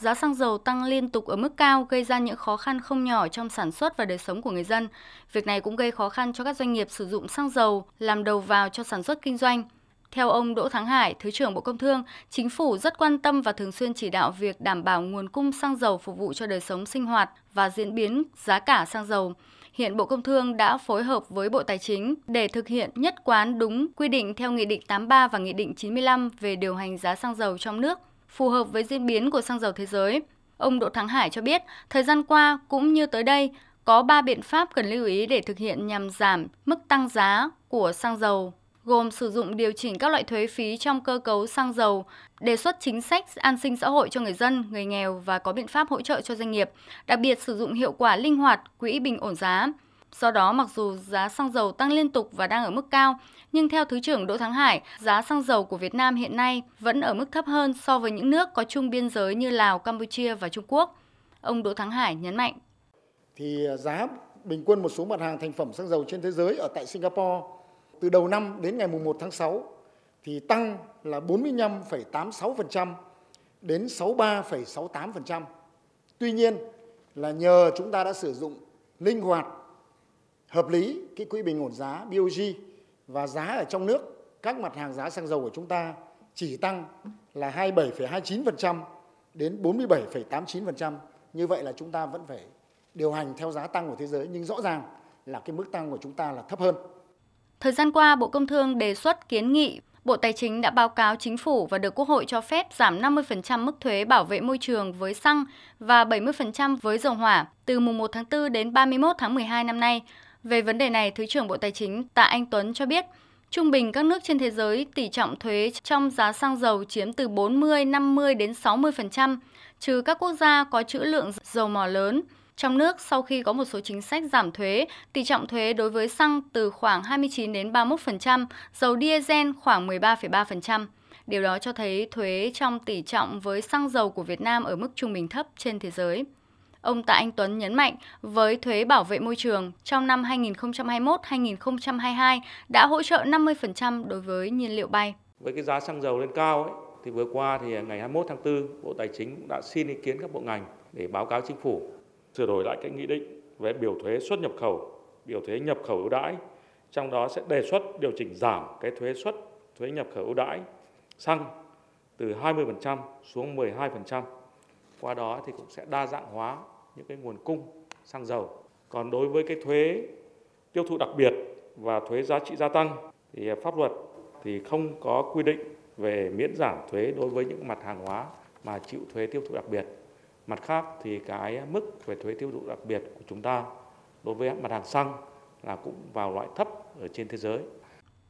giá xăng dầu tăng liên tục ở mức cao gây ra những khó khăn không nhỏ trong sản xuất và đời sống của người dân. Việc này cũng gây khó khăn cho các doanh nghiệp sử dụng xăng dầu làm đầu vào cho sản xuất kinh doanh. Theo ông Đỗ Thắng Hải, Thứ trưởng Bộ Công Thương, chính phủ rất quan tâm và thường xuyên chỉ đạo việc đảm bảo nguồn cung xăng dầu phục vụ cho đời sống sinh hoạt và diễn biến giá cả xăng dầu. Hiện Bộ Công Thương đã phối hợp với Bộ Tài chính để thực hiện nhất quán đúng quy định theo Nghị định 83 và Nghị định 95 về điều hành giá xăng dầu trong nước, phù hợp với diễn biến của xăng dầu thế giới. Ông Đỗ Thắng Hải cho biết, thời gian qua cũng như tới đây, có 3 biện pháp cần lưu ý để thực hiện nhằm giảm mức tăng giá của xăng dầu gồm sử dụng điều chỉnh các loại thuế phí trong cơ cấu xăng dầu, đề xuất chính sách an sinh xã hội cho người dân, người nghèo và có biện pháp hỗ trợ cho doanh nghiệp, đặc biệt sử dụng hiệu quả linh hoạt quỹ bình ổn giá. Do đó, mặc dù giá xăng dầu tăng liên tục và đang ở mức cao, nhưng theo Thứ trưởng Đỗ Thắng Hải, giá xăng dầu của Việt Nam hiện nay vẫn ở mức thấp hơn so với những nước có chung biên giới như Lào, Campuchia và Trung Quốc. Ông Đỗ Thắng Hải nhấn mạnh. Thì à, giá bình quân một số mặt hàng thành phẩm xăng dầu trên thế giới ở tại Singapore từ đầu năm đến ngày 1 tháng 6 thì tăng là 45,86% đến 63,68%. Tuy nhiên là nhờ chúng ta đã sử dụng linh hoạt, hợp lý cái quỹ bình ổn giá BOG và giá ở trong nước các mặt hàng giá xăng dầu của chúng ta chỉ tăng là 27,29% đến 47,89%. Như vậy là chúng ta vẫn phải điều hành theo giá tăng của thế giới nhưng rõ ràng là cái mức tăng của chúng ta là thấp hơn. Thời gian qua, Bộ Công Thương đề xuất kiến nghị Bộ Tài chính đã báo cáo chính phủ và được Quốc hội cho phép giảm 50% mức thuế bảo vệ môi trường với xăng và 70% với dầu hỏa từ mùng 1 tháng 4 đến 31 tháng 12 năm nay. Về vấn đề này, Thứ trưởng Bộ Tài chính Tạ Anh Tuấn cho biết, trung bình các nước trên thế giới tỷ trọng thuế trong giá xăng dầu chiếm từ 40, 50 đến 60%, trừ các quốc gia có trữ lượng dầu mỏ lớn – trong nước, sau khi có một số chính sách giảm thuế, tỷ trọng thuế đối với xăng từ khoảng 29 đến 31%, dầu diesel khoảng 13,3%. Điều đó cho thấy thuế trong tỷ trọng với xăng dầu của Việt Nam ở mức trung bình thấp trên thế giới. Ông Tạ Anh Tuấn nhấn mạnh, với thuế bảo vệ môi trường, trong năm 2021-2022 đã hỗ trợ 50% đối với nhiên liệu bay. Với cái giá xăng dầu lên cao ấy, thì vừa qua thì ngày 21 tháng 4, Bộ Tài chính đã xin ý kiến các bộ ngành để báo cáo chính phủ sửa đổi lại cái nghị định về biểu thuế xuất nhập khẩu, biểu thuế nhập khẩu ưu đãi. Trong đó sẽ đề xuất điều chỉnh giảm cái thuế xuất, thuế nhập khẩu ưu đãi xăng từ 20% xuống 12%. Qua đó thì cũng sẽ đa dạng hóa những cái nguồn cung xăng dầu. Còn đối với cái thuế tiêu thụ đặc biệt và thuế giá trị gia tăng thì pháp luật thì không có quy định về miễn giảm thuế đối với những mặt hàng hóa mà chịu thuế tiêu thụ đặc biệt. Mặt khác thì cái mức về thuế tiêu thụ đặc biệt của chúng ta đối với mặt hàng xăng là cũng vào loại thấp ở trên thế giới